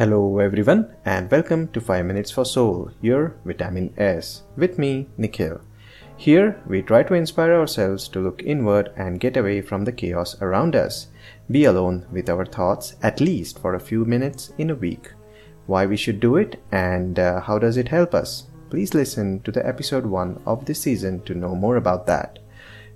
Hello everyone and welcome to 5 Minutes for Soul, your Vitamin S, with me, Nikhil. Here, we try to inspire ourselves to look inward and get away from the chaos around us. Be alone with our thoughts at least for a few minutes in a week. Why we should do it and uh, how does it help us? Please listen to the episode 1 of this season to know more about that.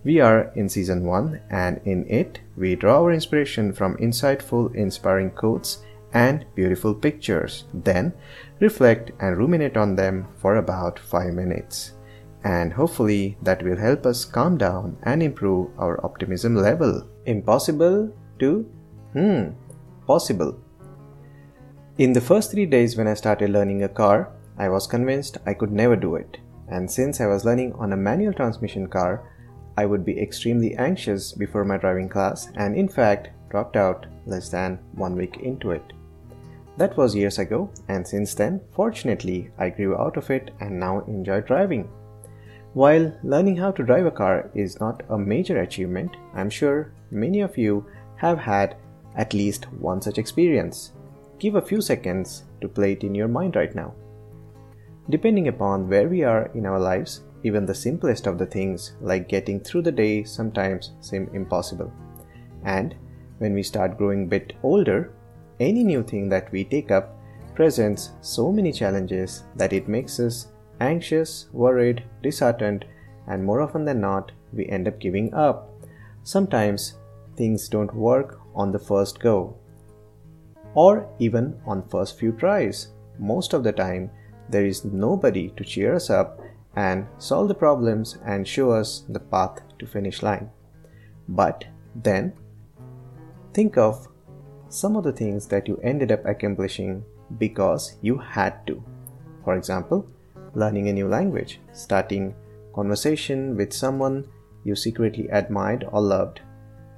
We are in season 1 and in it, we draw our inspiration from insightful, inspiring quotes and beautiful pictures. Then reflect and ruminate on them for about 5 minutes and hopefully that will help us calm down and improve our optimism level. Impossible to hmm, possible. In the first three days when I started learning a car, I was convinced I could never do it. And since I was learning on a manual transmission car, I would be extremely anxious before my driving class and, in fact, dropped out less than one week into it. That was years ago, and since then, fortunately, I grew out of it and now enjoy driving. While learning how to drive a car is not a major achievement, I'm sure many of you have had at least one such experience. Give a few seconds to play it in your mind right now. Depending upon where we are in our lives, even the simplest of the things, like getting through the day, sometimes seem impossible. And when we start growing a bit older, any new thing that we take up presents so many challenges that it makes us anxious, worried, disheartened, and more often than not, we end up giving up. Sometimes things don't work on the first go or even on first few tries. Most of the time, there is nobody to cheer us up and solve the problems and show us the path to finish line. But then think of some of the things that you ended up accomplishing because you had to. For example, learning a new language, starting conversation with someone you secretly admired or loved,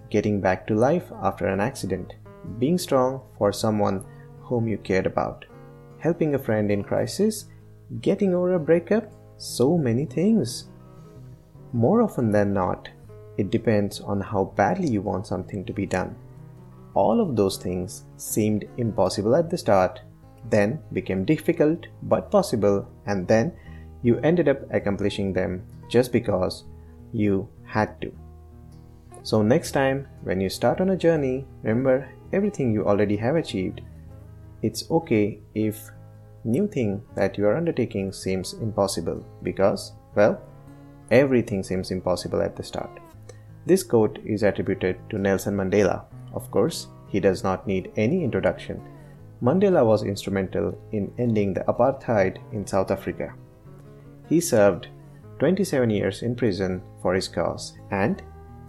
getting back to life after an accident, being strong for someone whom you cared about, helping a friend in crisis, getting over a breakup, so many things. More often than not, it depends on how badly you want something to be done. All of those things seemed impossible at the start, then became difficult but possible, and then you ended up accomplishing them just because you had to. So, next time when you start on a journey, remember everything you already have achieved. It's okay if new thing that you are undertaking seems impossible because, well, everything seems impossible at the start. This quote is attributed to Nelson Mandela. Of course, he does not need any introduction. Mandela was instrumental in ending the apartheid in South Africa. He served 27 years in prison for his cause, and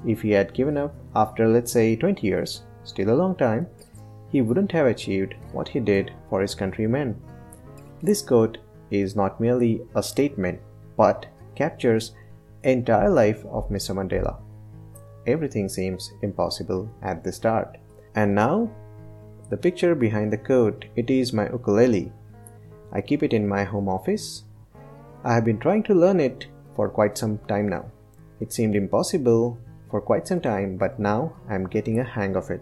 if he had given up after, let's say, 20 years, still a long time, he wouldn't have achieved what he did for his countrymen. This quote is not merely a statement but captures entire life of Mr. Mandela. Everything seems impossible at the start. And now, the picture behind the coat, it is my ukulele. I keep it in my home office. I have been trying to learn it for quite some time now. It seemed impossible for quite some time, but now I'm getting a hang of it.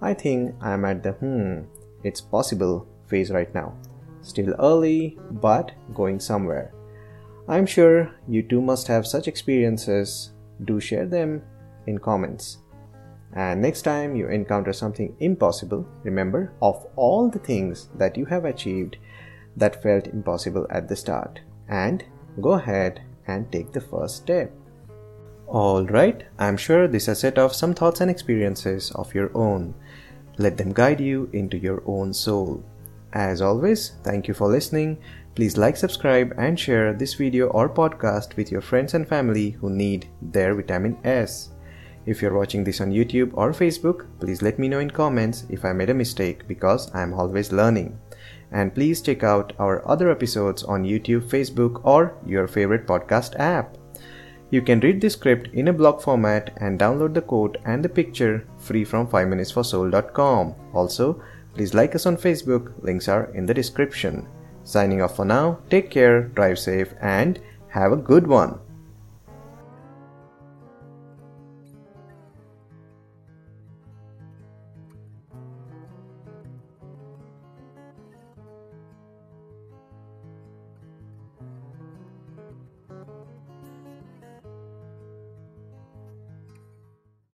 I think I'm at the hmm, it's possible phase right now. Still early, but going somewhere. I'm sure you too must have such experiences. Do share them in comments. And next time you encounter something impossible, remember of all the things that you have achieved that felt impossible at the start, and go ahead and take the first step. Alright, I'm sure this is a set of some thoughts and experiences of your own. Let them guide you into your own soul. As always, thank you for listening. Please like, subscribe, and share this video or podcast with your friends and family who need their vitamin S. If you're watching this on YouTube or Facebook, please let me know in comments if I made a mistake because I'm always learning. And please check out our other episodes on YouTube, Facebook, or your favorite podcast app. You can read the script in a blog format and download the quote and the picture free from 5minutesforsoul.com. Also, please like us on Facebook, links are in the description. Signing off for now, take care, drive safe, and have a good one.